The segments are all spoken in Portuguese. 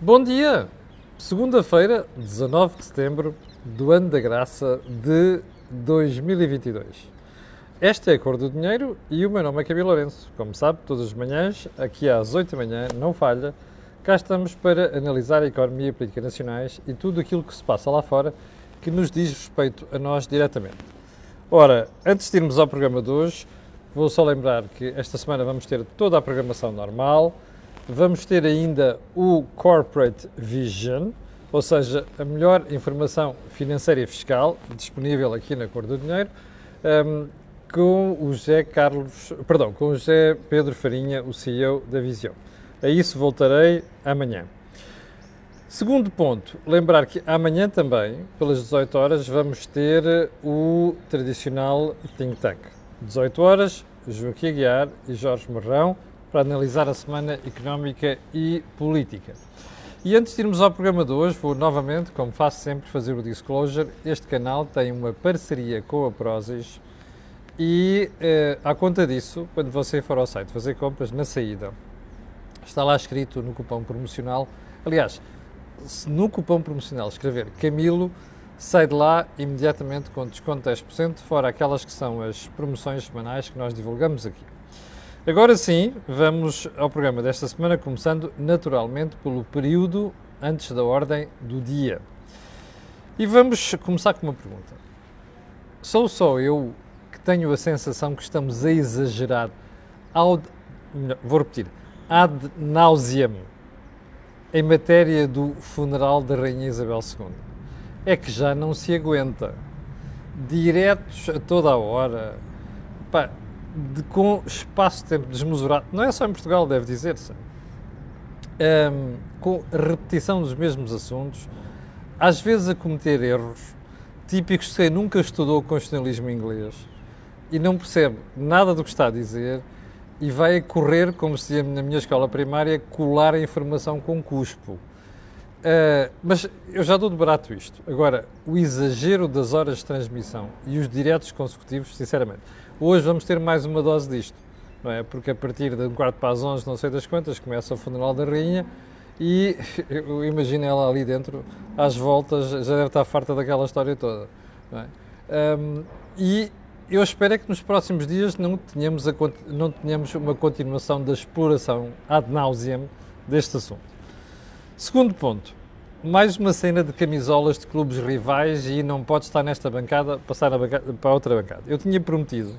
Bom dia! Segunda-feira, 19 de setembro do ano da graça de 2022. Esta é a cor do dinheiro e o meu nome é Camilo Lourenço. Como sabe, todas as manhãs, aqui às 8 da manhã, não falha, cá estamos para analisar a economia e a política nacionais e tudo aquilo que se passa lá fora que nos diz respeito a nós diretamente. Ora, antes de irmos ao programa de hoje, vou só lembrar que esta semana vamos ter toda a programação normal, Vamos ter ainda o Corporate Vision, ou seja, a melhor informação financeira e fiscal disponível aqui na Cor do Dinheiro, um, com o José Carlos, perdão, com o José Pedro Farinha, o CEO da Visão. A isso voltarei amanhã. Segundo ponto, lembrar que amanhã também, pelas 18 horas, vamos ter o tradicional Think Tank. 18 horas, Joaquim Aguiar e Jorge Morrão para analisar a semana económica e política. E antes de irmos ao programa de hoje, vou novamente, como faço sempre, fazer o disclosure. Este canal tem uma parceria com a Prozis e, eh, à conta disso, quando você for ao site fazer compras na saída, está lá escrito no cupom promocional. Aliás, se no cupom promocional escrever Camilo, sai de lá imediatamente com desconto de 10%, fora aquelas que são as promoções semanais que nós divulgamos aqui. Agora sim, vamos ao programa desta semana, começando naturalmente pelo período antes da ordem do dia. E vamos começar com uma pergunta. Sou só eu que tenho a sensação que estamos a exagerar, ao, vou repetir, ad nauseam, em matéria do funeral da Rainha Isabel II. É que já não se aguenta. Diretos a toda a hora. Pá, de, com espaço-tempo desmesurado, não é só em Portugal, deve dizer-se, um, com repetição dos mesmos assuntos, às vezes a cometer erros típicos de quem nunca estudou constitucionalismo inglês e não percebe nada do que está a dizer e vai correr, como se na minha escola primária, colar a informação com cuspo. Uh, mas eu já dou de barato isto. Agora, o exagero das horas de transmissão e os diretos consecutivos, sinceramente, Hoje vamos ter mais uma dose disto, não é? Porque a partir de um quarto para as 11, não sei das quantas, começa o funeral da rainha e eu imagino ela ali dentro, às voltas, já deve estar farta daquela história toda. É? um, e eu espero é que nos próximos dias não tenhamos, a, não tenhamos uma continuação da exploração ad nauseam deste assunto. Segundo ponto, mais uma cena de camisolas de clubes rivais e não pode estar nesta bancada, passar bancada, para outra bancada. Eu tinha prometido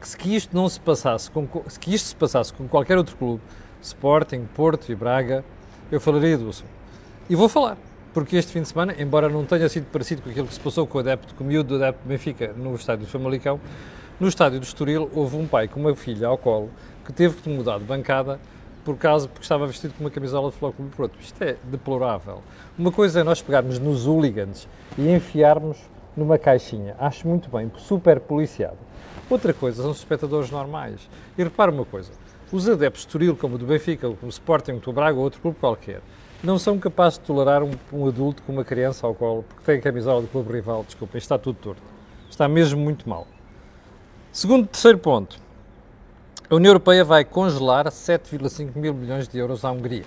que se que isto não se passasse, com, se que isto se passasse com qualquer outro clube, Sporting, Porto e Braga, eu falaria do assunto. E vou falar, porque este fim de semana, embora não tenha sido parecido com aquilo que se passou com o adepto, com o miúdo do adepto Benfica no estádio do Famalicão, no estádio do Estoril houve um pai com uma filha ao colo que teve que mudar de bancada por causa porque estava vestido com uma camisola de Futebol Clube. Isto é deplorável. Uma coisa é nós pegarmos nos hooligans e enfiarmos numa caixinha. Acho muito bem, super policiado. Outra coisa são os espectadores normais. E repara uma coisa, os adeptos de Turil, como o do Benfica, como o Sporting, como o Braga ou outro clube qualquer, não são capazes de tolerar um, um, adulto com uma criança ao colo porque tem a camisola do clube rival. Desculpem, está tudo torto. Está mesmo muito mal. Segundo, terceiro ponto. A União Europeia vai congelar 7,5 mil milhões de euros à Hungria.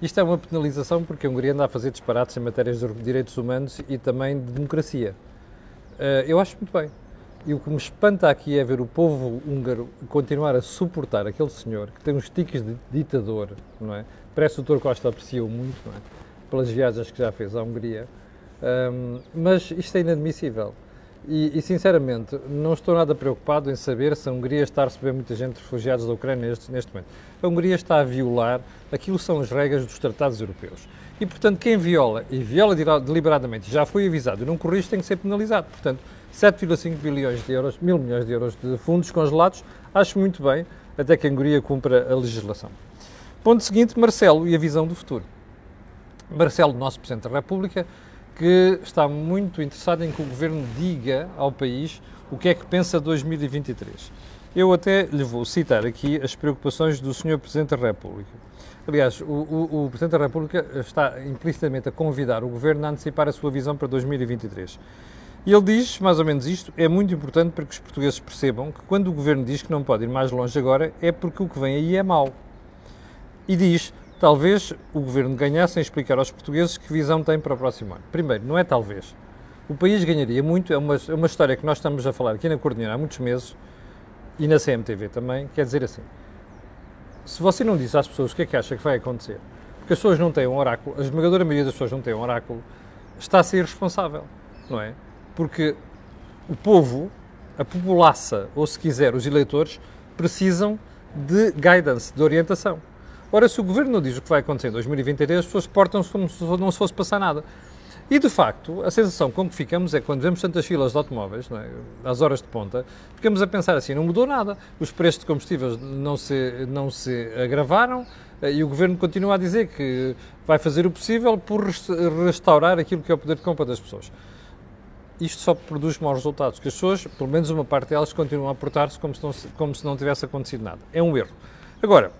Isto é uma penalização porque a Hungria anda a fazer disparates em matérias de direitos humanos e também de democracia. Eh, eu acho muito bem. E o que me espanta aqui é ver o povo húngaro continuar a suportar aquele senhor que tem uns tiques de ditador, não é? Parece que o Dr. Costa apreciou muito, não é? Pelas viagens que já fez à Hungria. Um, mas isto é inadmissível. E, e, sinceramente, não estou nada preocupado em saber se a Hungria está a receber muita gente refugiados da Ucrânia neste, neste momento. A Hungria está a violar aquilo que são as regras dos tratados europeus. E, portanto, quem viola e viola deliberadamente, já foi avisado e não corrige, tem que ser penalizado. Portanto, 7,5 bilhões de euros, mil milhões de euros de fundos congelados, acho muito bem, até que a Hungria cumpra a legislação. Ponto seguinte, Marcelo e a visão do futuro. Marcelo, nosso Presidente da República, que está muito interessado em que o Governo diga ao país o que é que pensa de 2023. Eu até lhe vou citar aqui as preocupações do Sr. Presidente da República. Aliás, o, o, o, Presidente da República está implicitamente a convidar o Governo a antecipar a sua visão para 2023. E ele diz mais ou menos isto: é muito importante para que os portugueses percebam que quando o Governo diz que não pode ir mais longe agora, é porque o que vem aí é mau. E diz: talvez o governo ganhasse em explicar aos portugueses que visão tem para o próximo ano. Primeiro, não é talvez. O país ganharia muito, é uma, é uma história que nós estamos a falar aqui na Coordenada há muitos meses e na CMTV também, quer dizer assim, se você não diz às pessoas o que é que acha que vai acontecer, porque as pessoas não têm um oráculo, a esmagadora maioria das pessoas não tem um oráculo, está a ser irresponsável, não é? Porque o povo, a populaça, ou se quiser, os eleitores, precisam de guidance, de orientação. Ora, se o governo não diz o que vai acontecer em 2023, as pessoas portam-se como se não se fosse passar nada. E, de facto, a sensação com que ficamos é quando vemos tantas filas de automóveis, é? às horas de ponta, ficamos a pensar assim, não mudou nada. Os preços de combustíveis não se, não se agravaram eh, e o Governo continua a dizer que vai fazer o possível por restaurar aquilo que é o poder de compra das pessoas. Isto só produz maus resultados, que as pessoas, pelo menos uma parte delas, continuam a portar-se como, como se não tivesse acontecido nada. É um erro. Agora,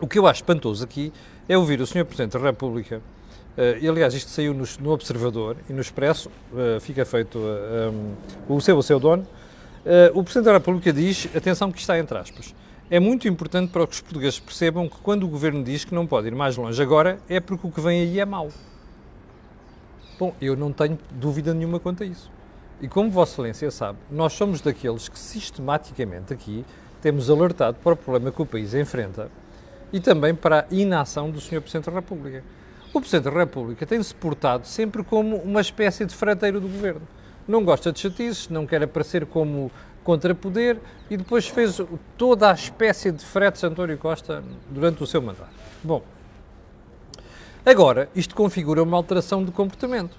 o que eu acho espantoso aqui é ouvir o Sr. Presidente da República Uh, e, aliás, isto saiu no, no, Observador e no Expresso, uh, fica feito uh, um, o seu, o seu dono. o Presidente da República diz, atenção que está entre aspas, é muito importante para que os portugueses percebam que quando o Governo diz que não pode ir mais longe agora, é porque o que vem aí é mau. Bom, eu não tenho dúvida nenhuma quanto a isso. E como Vossa Excelência sabe, nós somos daqueles que sistematicamente aqui temos alertado para o problema que o país enfrenta e também para a inação do Sr. Presidente da República. O Presidente da República tem-se portado sempre como uma espécie de freteiro do governo. Não gosta de chatices, não quer aparecer como contrapoder e depois fez toda a espécie de fretes António Costa durante o seu mandato. Bom, agora isto configura uma alteração de comportamento,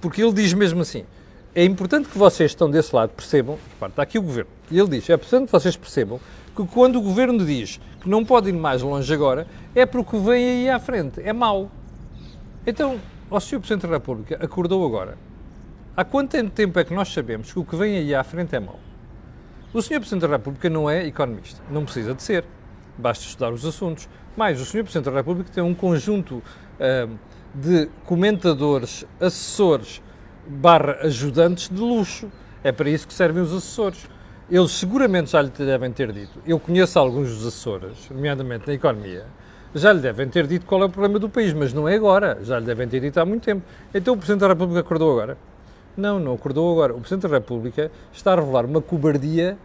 porque ele diz mesmo assim: é importante que vocês estão desse lado percebam, está aqui o governo, e ele diz: é importante que vocês percebam que quando o governo diz que não pode ir mais longe agora, é porque vem aí à frente, é mau. Então, o Sr. Presidente da República acordou agora. Há quanto tempo é que nós sabemos que o que vem aí à frente é mau? O Sr. Presidente da República não é economista, não precisa de ser, basta estudar os assuntos. Mas o Sr. Presidente da República tem um conjunto uh, de comentadores, assessores, barra ajudantes de luxo. É para isso que servem os assessores. Eles seguramente já lhe devem ter dito. Eu conheço alguns dos assessores, nomeadamente na economia, já lhe devem ter dito qual é o problema do país, mas não é agora, já lhe devem ter dito há muito tempo. Então o Presidente da República acordou agora? Não, não acordou agora. O Presidente da República está a revelar uma cobardia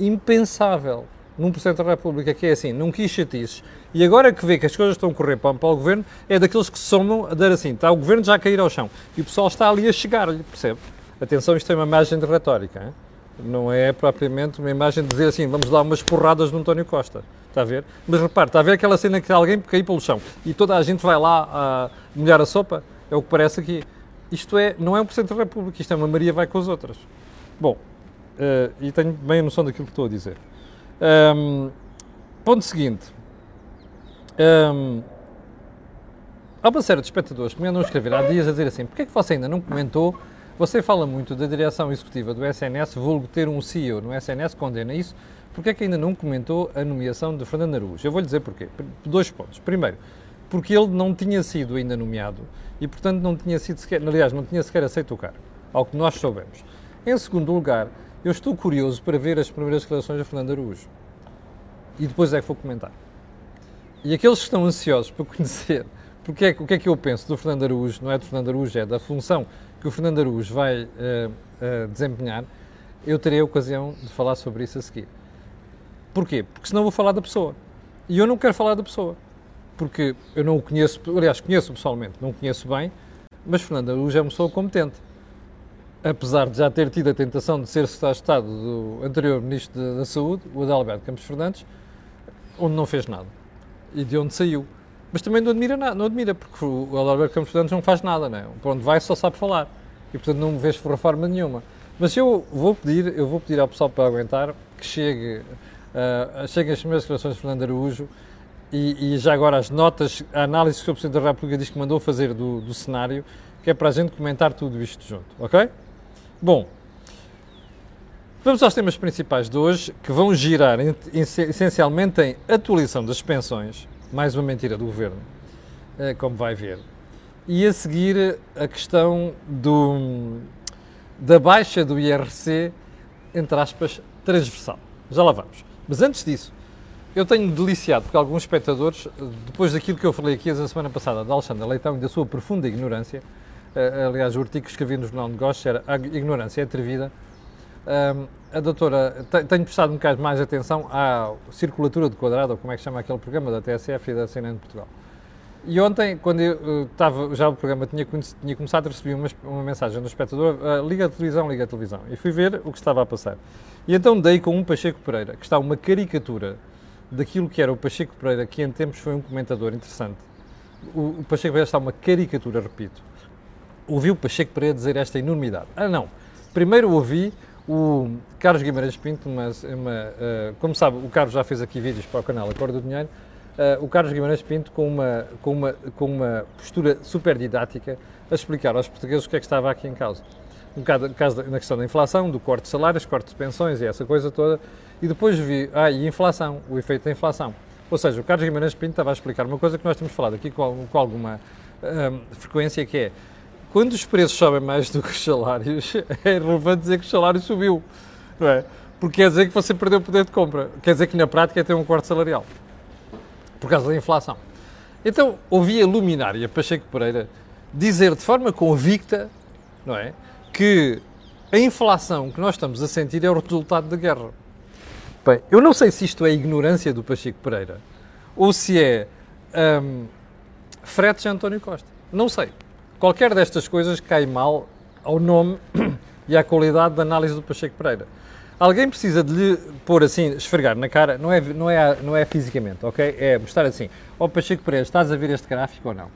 impensável num Presidente da República, que é assim, não quis chatices, e agora que vê que as coisas estão a correr para, para o Governo, é daqueles que somam a dar assim, está o Governo já a cair ao chão, e o pessoal está ali a chegar-lhe, percebe? Atenção, isto é uma imagem de retórica, hein? Não é propriamente uma imagem de dizer assim, vamos dar umas porradas no António Costa. Está a ver? Mas repare, está a ver aquela cena que alguém cair pelo chão e toda a gente vai lá a molhar a sopa? É o que parece aqui. Isto é, não é um Presidente da República, isto é uma Maria vai com as outras. Bom, uh, e tenho bem a noção daquilo que estou a dizer. Um, ponto seguinte. Um, há uma série de espectadores que me andam a escrever há dias a dizer assim: porquê é que você ainda não comentou? Você fala muito da direção executiva do SNS, vulgo ter um CEO no SNS, condena isso. Porquê é que ainda não comentou a nomeação de Fernando Araújo? Eu vou lhe dizer porquê. Dois pontos. Primeiro, porque ele não tinha sido ainda nomeado e, portanto, não tinha sido sequer, aliás, não tinha sequer aceito o cargo, ao que nós soubemos. Em segundo lugar, eu estou curioso para ver as primeiras declarações de Fernando Araújo. E depois é que vou comentar. E aqueles que estão ansiosos para conhecer porque é, o que é que eu penso do Fernando Araújo, não é do Fernando Araújo, é da função que o Fernando Araújo vai uh, uh, desempenhar, eu terei a ocasião de falar sobre isso a seguir. Porquê? Porque senão vou falar da pessoa. E eu não quero falar da pessoa. Porque eu não o conheço, aliás, conheço pessoalmente, não o conheço bem, mas Fernando Araújo é uma pessoa competente. Apesar de já ter tido a tentação de ser secretário de Estado do anterior Ministro da Saúde, o Adalberto Campos Fernandes, onde não fez nada. E de onde saiu. Mas também não admira, nada, não admira porque o Adalberto Campos Fernandes não faz nada, né? Para onde vai só sabe falar. E portanto não me vês reforma nenhuma. Mas eu vou pedir, eu vou pedir ao pessoal para aguentar que chegue Uh, chegam as primeiras declarações de Fernando Araújo e, e, já agora as notas, a análise que o Presidente da República diz que mandou fazer do, do cenário, que é para a gente comentar tudo isto junto, ok? Bom, vamos aos temas principais de hoje, que vão girar essencialmente em atualização das pensões, mais uma mentira do Governo, uh, como vai ver, e a seguir a questão do, da baixa do IRC, entre aspas, transversal. Já lá vamos. Mas antes disso, eu tenho deliciado, porque alguns espectadores, depois daquilo que eu falei aqui a semana passada da Alexandra Leitão e da sua profunda ignorância, uh, aliás, o artigo que escrevi no Jornal de Negócios era A Ignorância é Atrevida, um, a doutora, tenho prestado um bocado mais atenção à circulatura de quadrado, ou como é que chama aquele programa da TSF e da CNN de Portugal. E ontem, quando eu estava, já o programa tinha, tinha começado, recebi uma, uma mensagem do espectador, uh, liga a televisão, liga a televisão. E fui ver o que estava a passar. E então dei com um Pacheco Pereira, que está uma caricatura daquilo que era o Pacheco Pereira, que em tempos foi um comentador interessante. O, o Pacheco Pereira está uma caricatura, repito. Ouvi o Pacheco Pereira dizer esta enormidade. Ah, não. Primeiro ouvi o Carlos Guimarães Pinto, uma, uma, uh, como sabe, o Carlos já fez aqui vídeos para o canal Acordo do Dinheiro, uh, o Carlos Guimarães Pinto com uma, com, uma, com uma postura super didática a explicar aos portugueses o que é que estava aqui em causa. Um bocado, na questão da inflação, do corte de salários, corte de pensões e essa coisa toda, e depois vi, ah, e inflação, o efeito da inflação. Ou seja, o Carlos Guimarães Pinto estava a explicar uma coisa que nós temos falado aqui com, com alguma um, frequência, que é quando os preços sobem mais do que os salários, é relevante dizer que o salário subiu, não é? Porque quer dizer que você perdeu o poder de compra. Quer dizer que na prática é ter um corte salarial. Por causa da inflação. Então, ouvi a luminária Pacheco Pereira dizer de forma convicta, não é? Que a inflação que nós estamos a sentir é o resultado da guerra. Bem, eu não sei se isto é ignorância do Pacheco Pereira ou se é um, fretes António Costa. Não sei. Qualquer destas coisas cai mal ao nome e à qualidade da análise do Pacheco Pereira. Alguém precisa de lhe pôr assim, esfregar na cara, não é, não é, não é fisicamente, ok? É mostrar assim, ó oh, Pacheco Pereira, estás a ver este gráfico ou não?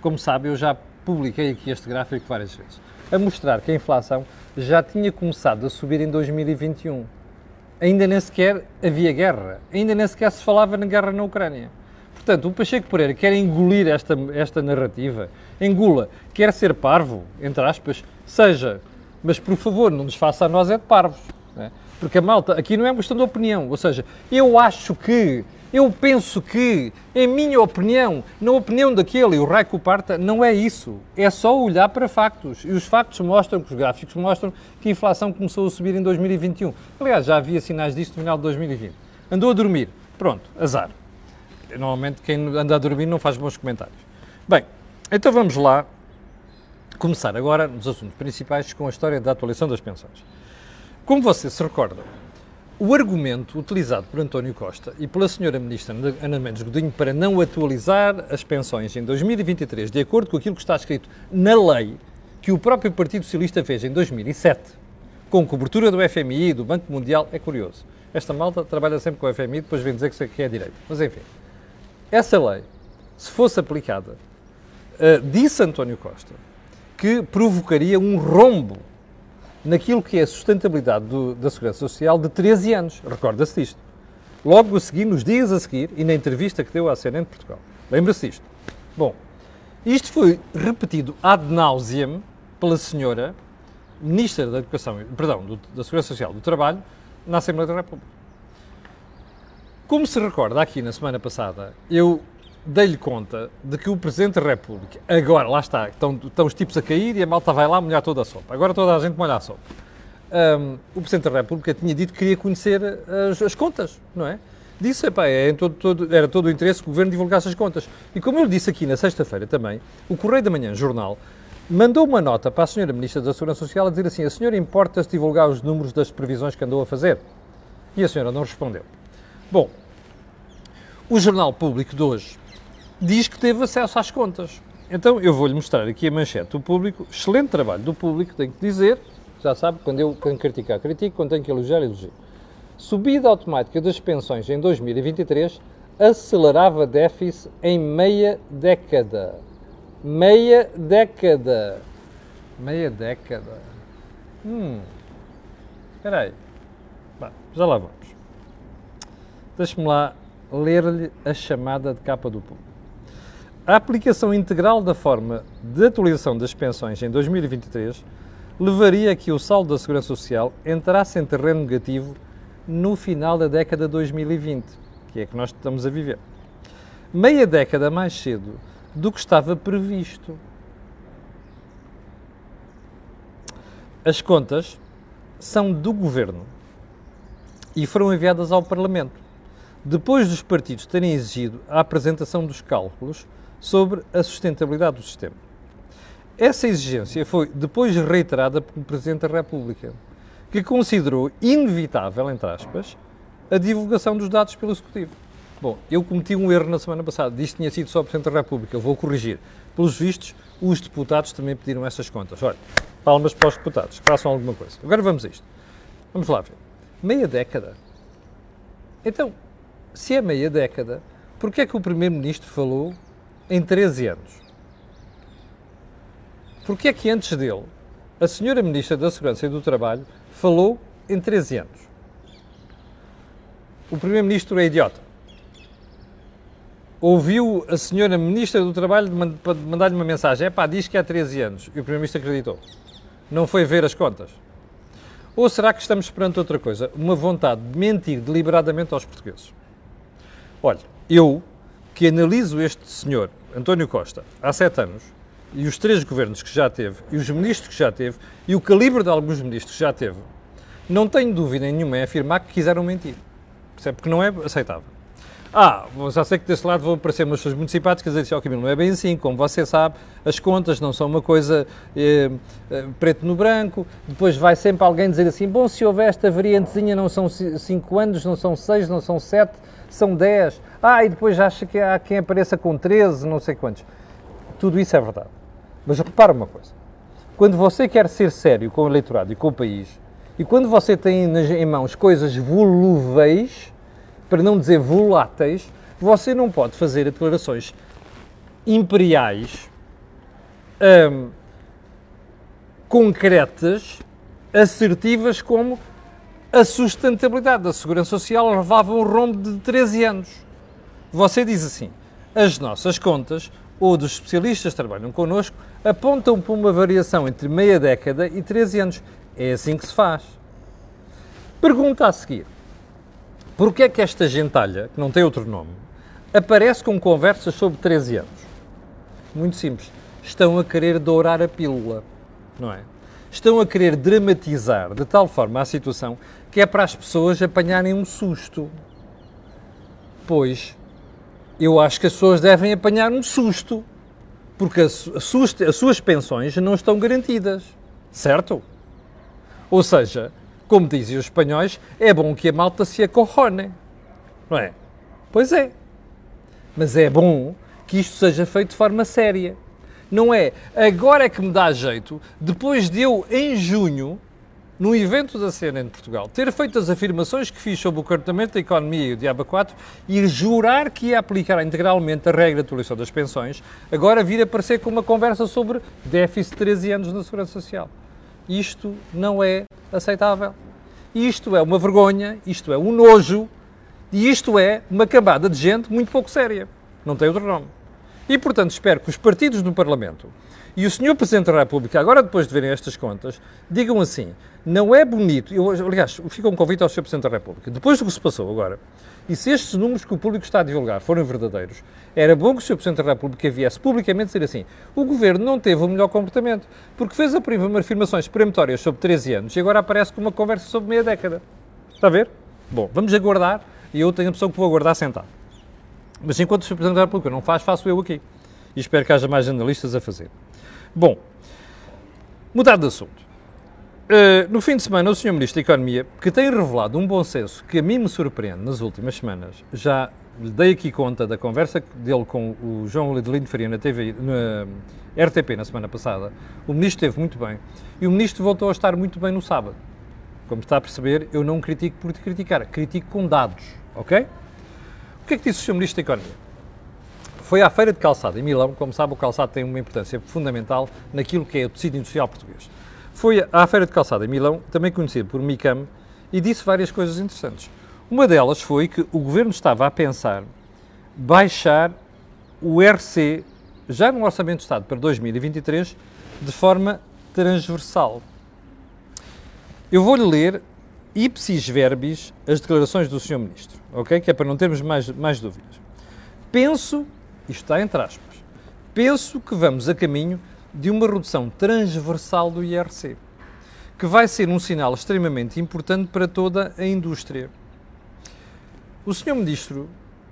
Como sabe, eu já publiquei aqui este gráfico várias vezes, a mostrar que a inflação já tinha começado a subir em 2021. Ainda nem sequer havia guerra, ainda nem sequer se falava na guerra na Ucrânia. Portanto, o Pacheco Pereira quer engolir esta, esta narrativa, engula, quer ser parvo, entre aspas, seja, mas por favor, não nos faça a nós é de parvos. É? Porque a malta, aqui não é uma questão de opinião, ou seja, eu acho que, eu penso que, em minha opinião, na opinião daquele, o Raico Parta, não é isso. É só olhar para factos. E os factos mostram, que os gráficos mostram, que a inflação começou a subir em 2021. Aliás, já havia sinais disto no final de 2020. Andou a dormir. Pronto, azar normalmente quem anda a dormir não faz bons comentários. Bem, então vamos lá começar agora nos assuntos principais com a história da atualização das pensões. Como você se recorda, o argumento utilizado por António Costa e pela senhora ministra Ana Mendes Godinho para não atualizar as pensões em 2023, de acordo com aquilo que está escrito na lei que o próprio Partido Socialista fez em 2007, com cobertura do FMI e do Banco Mundial, é curioso. Esta malta trabalha sempre com o FMI depois vem dizer que é direito. Mas enfim. Essa lei, se fosse aplicada, uh, disse António Costa que provocaria um rombo naquilo que é a sustentabilidade do, da Segurança Social de 13 anos. Recorda-se disto. Logo a seguir, nos dias a seguir, e na entrevista que deu à CNN de Portugal. Lembra-se disto? Bom, isto foi repetido ad nauseam pela senhora Ministra da Educação, perdão, do, da Segurança Social do Trabalho, na Assembleia da República. Como se recorda aqui na semana passada, eu dei-lhe conta de que o Presidente da República, agora, lá está, estão, estão os tipos a cair e a malta vai lá molhar toda a sopa. Agora toda a gente molha a sopa. Um, o Presidente da República tinha dito que queria conhecer as, as contas, não é? Disse, epá, é todo, todo, era todo o interesse que o Governo divulgasse as contas. E como eu disse aqui na sexta-feira também, o Correio da Manhã, jornal, mandou uma nota para a Senhora Ministra da Segurança Social a dizer assim, a Senhora importa-se divulgar os números das previsões que andou a fazer? E a Senhora não respondeu. Bom, o Jornal Público de hoje diz que teve acesso às contas. Então eu vou-lhe mostrar aqui a manchete do público. Excelente trabalho do público, tenho que dizer. Já sabe, quando eu quando criticar, critico, quando tenho que elogiar, elogio. Subida automática das pensões em 2023 acelerava déficit em meia década. Meia década. Meia década. Hum. Espera aí. já lá vamos. Deixe-me lá ler-lhe a chamada de capa do público. A aplicação integral da forma de atualização das pensões em 2023 levaria a que o saldo da Segurança Social entrasse em terreno negativo no final da década de 2020, que é que nós estamos a viver. Meia década mais cedo do que estava previsto. As contas são do Governo e foram enviadas ao Parlamento depois dos partidos terem exigido a apresentação dos cálculos sobre a sustentabilidade do sistema. Essa exigência foi depois reiterada pelo Presidente da República, que considerou inevitável, entre aspas, a divulgação dos dados pelo Executivo. Bom, eu cometi um erro na semana passada, que tinha sido só o Presidente da República, eu vou corrigir. Pelos vistos, os deputados também pediram essas contas. Olha, palmas para os deputados, façam alguma coisa. Agora vamos a isto. Vamos lá ver. Meia década. Então, se é meia década, porquê é que o Primeiro-Ministro falou em 13 anos? Porquê é que antes dele, a Senhora Ministra da Segurança e do Trabalho falou em 13 anos? O Primeiro-Ministro é idiota. Ouviu a Senhora Ministra do Trabalho mandar-lhe uma mensagem. É pá, diz que há 13 anos. E o Primeiro-Ministro acreditou. Não foi ver as contas. Ou será que estamos perante outra coisa? Uma vontade de mentir deliberadamente aos portugueses. Olha, eu que analiso este senhor, António Costa, há sete anos, e os três governos que já teve, e os ministros que já teve, e o calibre de alguns ministros que já teve, não tenho dúvida nenhuma em afirmar que quiseram mentir. Percebe? Porque não é aceitável. Ah, já sei que desse lado vão aparecer umas pessoas muito simpáticas a dizer, ó oh, Camilo, não é bem assim, como você sabe, as contas não são uma coisa eh, eh, preto no branco, depois vai sempre alguém dizer assim, bom, se houver esta variantezinha não são 5 anos, não são 6, não são 7, são 10, ah, e depois acha que há quem apareça com 13, não sei quantos. Tudo isso é verdade. Mas repara uma coisa, quando você quer ser sério com o eleitorado e com o país, e quando você tem em mãos coisas volúveis, para não dizer voláteis, você não pode fazer declarações imperiais, hum, concretas, assertivas, como a sustentabilidade da segurança social levava um rombo de 13 anos. Você diz assim: as nossas contas, ou dos especialistas que trabalham connosco, apontam para uma variação entre meia década e 13 anos. É assim que se faz. Pergunta a seguir: Porquê é que esta gentalha, que não tem outro nome, aparece com conversas sobre 13 anos? Muito simples. Estão a querer dourar a pílula, não é? Estão a querer dramatizar de tal forma a situação que é para as pessoas apanharem um susto. Pois, eu acho que as pessoas devem apanhar um susto, porque as, suas, as suas pensões não estão garantidas, certo? Ou seja, como dizem os espanhóis, é bom que a malta se acorrone. Não é? Pois é. Mas é bom que isto seja feito de forma séria. Não é agora é que me dá jeito, depois de eu, em junho, no evento da CNN de Portugal, ter feito as afirmações que fiz sobre o cortamento da economia e o Diaba 4 e jurar que ia aplicar integralmente a regra de atualização das pensões, agora vir aparecer com uma conversa sobre déficit de 13 anos na Segurança Social. Isto não é aceitável. Isto é uma vergonha, isto é um nojo e isto é uma cambada de gente muito pouco séria. Não tem outro nome. E, portanto, espero que os partidos no Parlamento e o Sr. Presidente da República, agora depois de verem estas contas, digam assim: não é bonito. Eu, aliás, fica um convite ao Sr. Presidente da República. Depois do que se passou agora, e se estes números que o público está a divulgar forem verdadeiros, era bom que o Sr. Presidente da República viesse publicamente dizer assim: o governo não teve o melhor comportamento, porque fez a primeira afirmações peremptórias sobre 13 anos e agora aparece com uma conversa sobre meia década. Está a ver? Bom, vamos aguardar e eu tenho a impressão que vou aguardar sentado. Mas enquanto o Sr. Presidente da República não faz, faço eu aqui. E espero que haja mais jornalistas a fazer. Bom, mudar de assunto. Uh, no fim de semana, o Sr. Ministro da Economia, que tem revelado um bom senso que a mim me surpreende nas últimas semanas, já lhe dei aqui conta da conversa dele com o João Lidelino Faria na TV, na RTP na semana passada. O Ministro esteve muito bem e o Ministro voltou a estar muito bem no sábado. Como está a perceber, eu não critico por criticar, critico com dados, ok? O que é que disse o Sr. Ministro da Economia? Foi à Feira de Calçado em Milão, como sabe, o calçado tem uma importância fundamental naquilo que é o tecido industrial português. Foi à Feira de Calçada em Milão, também conhecido por MICAM, e disse várias coisas interessantes. Uma delas foi que o governo estava a pensar baixar o RC já no Orçamento de Estado para 2023 de forma transversal. Eu vou-lhe ler ipsis verbis as declarações do Sr. Ministro, ok? Que é para não termos mais, mais dúvidas. Penso, isto está entre aspas, penso que vamos a caminho de uma redução transversal do IRC, que vai ser um sinal extremamente importante para toda a indústria. O senhor Ministro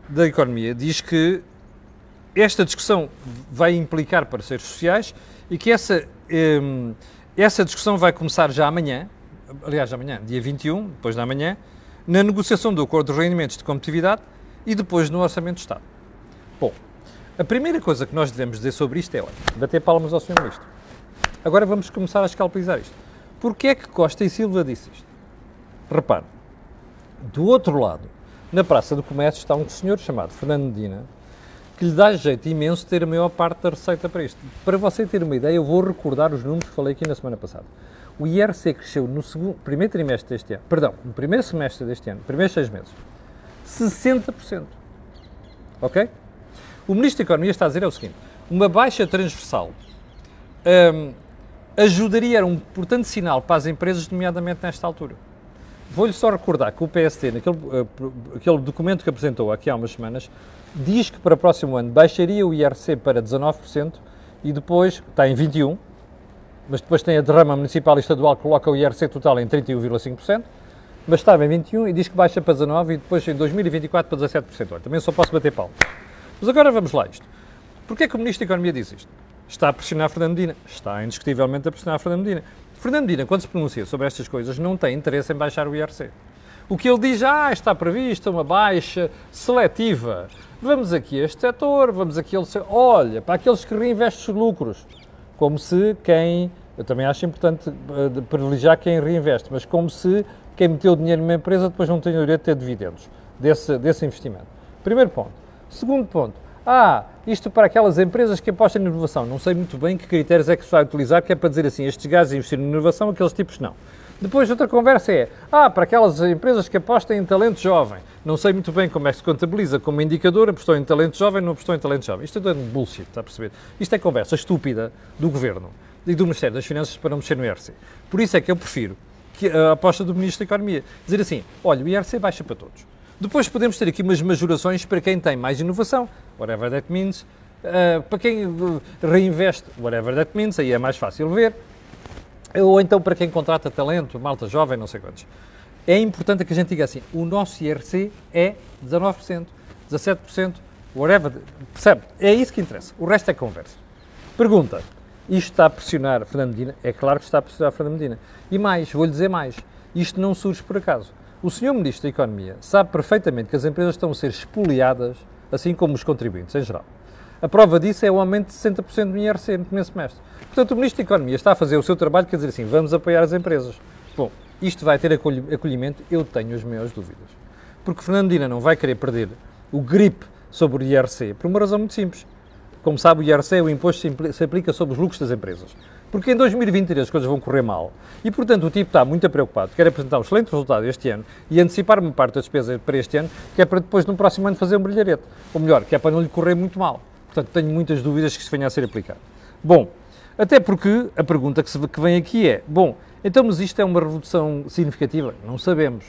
da Economia diz que esta discussão vai implicar parceiros sociais e que essa, um, essa discussão vai começar já amanhã, aliás, amanhã, dia 21, depois da manhã, na negociação do acordo de rendimentos de competitividade e depois no Orçamento do Estado. Bom, a primeira coisa que nós devemos dizer sobre isto é, olha, bater palmas ao Sr. Ministro. Agora vamos começar a escalpelizar isto. Porquê é que Costa e Silva disse isto? Repare, do outro lado, na Praça do Comércio está um senhor chamado Fernando Medina, que lhe dá jeito imenso ter a maior parte da receita para isto. Para você ter uma ideia, eu vou recordar os números que falei aqui na semana passada. O IRC cresceu no segundo, primeiro trimestre deste ano, perdão, no primeiro semestre deste ano, primeiros seis meses, 60%. Ok? O Ministro da Economia está a dizer é o seguinte: uma baixa transversal um, ajudaria, era um importante sinal para as empresas, nomeadamente nesta altura. Vou-lhe só recordar que o PST, naquele uh, documento que apresentou aqui há umas semanas, diz que para o próximo ano baixaria o IRC para 19% e depois, está em 21%, mas depois tem a derrama municipal e estadual que coloca o IRC total em 31,5%, mas estava em 21 e diz que baixa para 19 e depois em 2024 para 17%. Olha, também só posso bater palmas. Mas agora vamos lá isto. Porquê é que o Ministro da Economia diz isto? Está a pressionar Fernando Medina. Está indiscutivelmente a pressionar Fernando Medina. Fernando Medina, quando se pronuncia sobre estas coisas, não tem interesse em baixar o IRC. O que ele diz, ah, está prevista uma baixa seletiva. Vamos aqui a este setor, vamos aqui a Olha, para aqueles que reinvestem os lucros. Como se quem eu também acho importante uh, privilegiar quem reinveste, mas como se quem meteu dinheiro numa empresa depois não tenha o direito de ter dividendos desse, desse investimento. Primeiro ponto. Segundo ponto. Ah, isto para aquelas empresas que apostam em inovação. Não sei muito bem que critérios é que se vai utilizar, que é para dizer assim, estes gajos investiram em inovação, aqueles tipos não. Depois, outra conversa é, ah, para aquelas empresas que apostam em talento jovem. Não sei muito bem como é que se contabiliza como indicador, apostou em talento jovem, não apostou em talento jovem. Isto é bullshit, está a perceber? Isto é conversa estúpida do governo e do Ministério das Finanças para não mexer no IRC. Por isso é que eu prefiro que a aposta do Ministro da Economia. Dizer assim, olha, o IRC baixa para todos. Depois podemos ter aqui umas majorações para quem tem mais inovação, whatever that means, uh, para quem reinveste, whatever that means, aí é mais fácil ver, ou então para quem contrata talento, malta jovem, não sei quantos. É importante que a gente diga assim, o nosso IRC é 19%, 17%, whatever, percebe? É isso que interessa, o resto é conversa. Pergunta, isto está a pressionar Fernando Medina? É claro que está a pressionar Fernando Medina. E mais, vou-lhe dizer mais, isto não surge por acaso. O Sr. Ministro da Economia sabe perfeitamente que as empresas estão a ser espoliadas, assim como os contribuintes em geral. A prova disso é o aumento de 60% do IRC no primeiro semestre. Portanto, o Ministro da Economia está a fazer o seu trabalho, quer dizer assim, vamos apoiar as empresas. Bom, isto vai ter acolhimento? Eu tenho as maiores dúvidas. Porque Fernando Medina não vai querer perder o grip sobre o IRC por uma razão muito simples. Como sabe, o IRC o imposto se aplica sobre os lucros das empresas. Porque em 2023 as coisas vão correr mal e, portanto, o tipo está muito preocupado, quer apresentar um excelente resultado este ano e antecipar uma parte da despesa para este ano, que é para depois, no próximo ano, fazer um brilharete. Ou melhor, que é para não lhe correr muito mal. Portanto, tenho muitas dúvidas que isso venha a ser aplicado. Bom, até porque a pergunta que, se, que vem aqui é: bom, então, mas isto é uma revolução significativa? Não sabemos.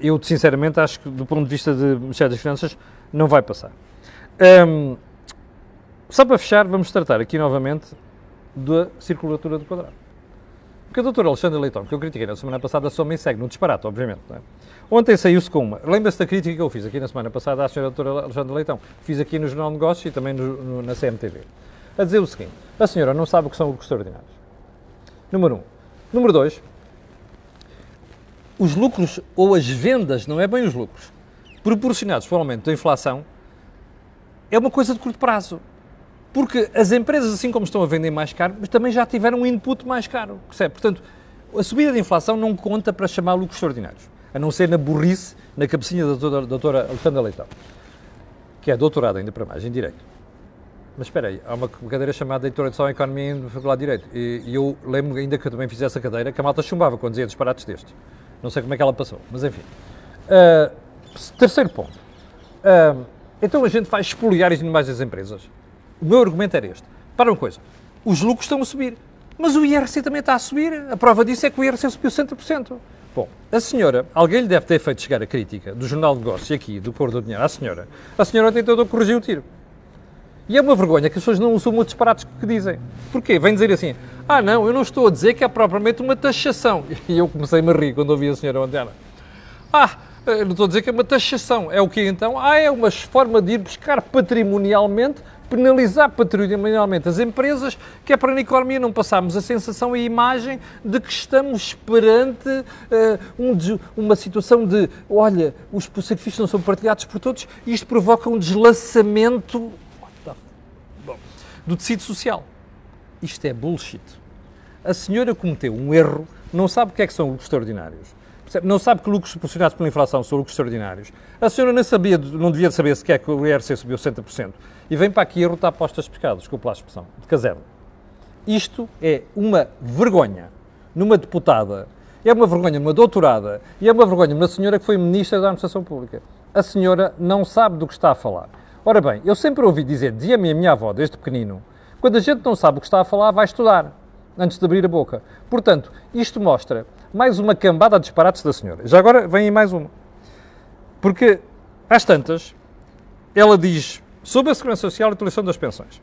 Eu, sinceramente, acho que, do ponto de vista de Ministério das Finanças, não vai passar. Um, só para fechar, vamos tratar aqui novamente da circulatura do quadrado. Porque a doutora Alexandre Leitão, que eu critiquei na semana passada, só me segue no disparate, obviamente. É? Ontem saiu-se com uma. Lembra-se da crítica que eu fiz aqui na semana passada à senhora doutora Alexandre Leitão? Fiz aqui no Jornal de Negócios e também no, no, na CMTV. A dizer o seguinte: a senhora não sabe o que são lucros extraordinários. Número um. Número dois. Os lucros ou as vendas, não é bem os lucros, proporcionados pelo aumento da inflação, é uma coisa de curto prazo. Porque as empresas, assim como estão a vender mais caro, mas também já tiveram um input mais caro. Percebe? Portanto, a subida de inflação não conta para chamar lucros extraordinários. A não ser na burrice, na cabecinha da doutora, doutora Alexandra Leitão, que é doutorada ainda para mais em Direito. Mas espera aí, há uma cadeira chamada Introdução à Economia e Faculdade de Direito. E, e eu lembro ainda que eu também fiz essa cadeira, que a malta chumbava quando dizia disparates destes. Não sei como é que ela passou, mas enfim. Uh, terceiro ponto. Uh, então a gente vai expoliar as mais das empresas. O meu argumento era este. Para uma coisa, os lucros estão a subir, mas o IRC também está a subir. A prova disso é que o IRC subiu 60%. Bom, a senhora, alguém lhe deve ter feito chegar a crítica do Jornal de Negócios aqui, do Cor do Dinheiro, à senhora. A senhora tentou corrigir o tiro. E é uma vergonha que as pessoas não assumam os disparates que dizem. Porquê? Vem dizer assim, ah não, eu não estou a dizer que é propriamente uma taxação. E eu comecei-me a rir quando ouvi a senhora ontem. Ah, não estou a dizer que é uma taxação. É o que então? Ah, é uma forma de ir buscar patrimonialmente penalizar patrimonialmente as empresas, que é para na economia não passarmos a sensação e a imagem de que estamos perante uh, um, uma situação de, olha, os sacrifícios não são partilhados por todos e isto provoca um deslaçamento do tecido social. Isto é bullshit. A senhora cometeu um erro, não sabe o que é que são lucros extraordinários. Não sabe que lucros proporcionados pela inflação são lucros extraordinários. A senhora não sabia, não devia saber sequer que o IRC subiu 60% e vem para aqui a rotar postas pescados, desculpa a expressão, de caserna. Isto é uma vergonha numa deputada, é uma vergonha numa doutorada e é uma vergonha numa senhora que foi ministra da Administração Pública. A senhora não sabe do que está a falar. Ora bem, eu sempre ouvi dizer, dizia-me a minha avó desde pequenino, quando a gente não sabe o que está a falar, vai estudar antes de abrir a boca. Portanto, isto mostra mais uma cambada de disparates da senhora. Já agora vem aí mais uma. Porque, às tantas, ela diz sobre a Segurança Social e a utilização das pensões.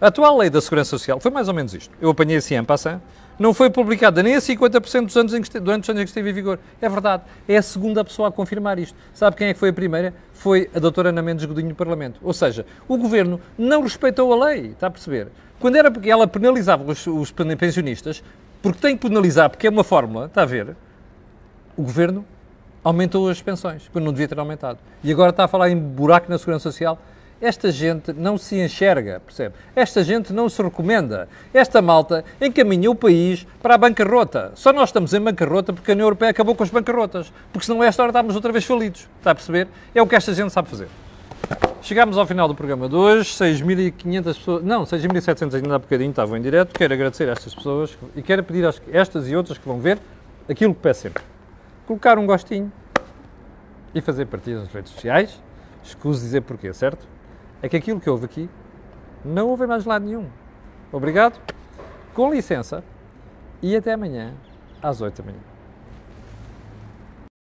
A atual lei da Segurança Social foi mais ou menos isto. Eu apanhei assim em passant. Não foi publicada nem a 50% dos anos este, durante os anos em que esteve em vigor. É verdade. É a segunda pessoa a confirmar isto. Sabe quem é que foi a primeira? Foi a doutora Ana Mendes Godinho do Parlamento. Ou seja, o Governo não respeitou a lei. Está a perceber? Quando era porque ela penalizava os, os pensionistas, porque tem que penalizar, porque é uma fórmula, está a ver? O Governo aumentou as pensões, quando não devia ter aumentado. E agora está a falar em buraco na Segurança Social. Esta gente não se enxerga, percebe? Esta gente não se recomenda. Esta malta encaminha o país para a bancarrota. Só nós estamos em bancarrota porque a União Europeia acabou com as bancarrotas. Porque senão, esta hora estávamos outra vez falidos. Está a perceber? É o que esta gente sabe fazer. Chegámos ao final do programa de hoje, 6.500 pessoas, não, 6.700 ainda há bocadinho estavam em direto. Quero agradecer a estas pessoas e quero pedir a estas e outras que vão ver aquilo que peço sempre. Colocar um gostinho e fazer partidas nas redes sociais. Escuso dizer porquê, certo? É que aquilo que houve aqui não houve mais lado nenhum. Obrigado, com licença e até amanhã às 8 da manhã.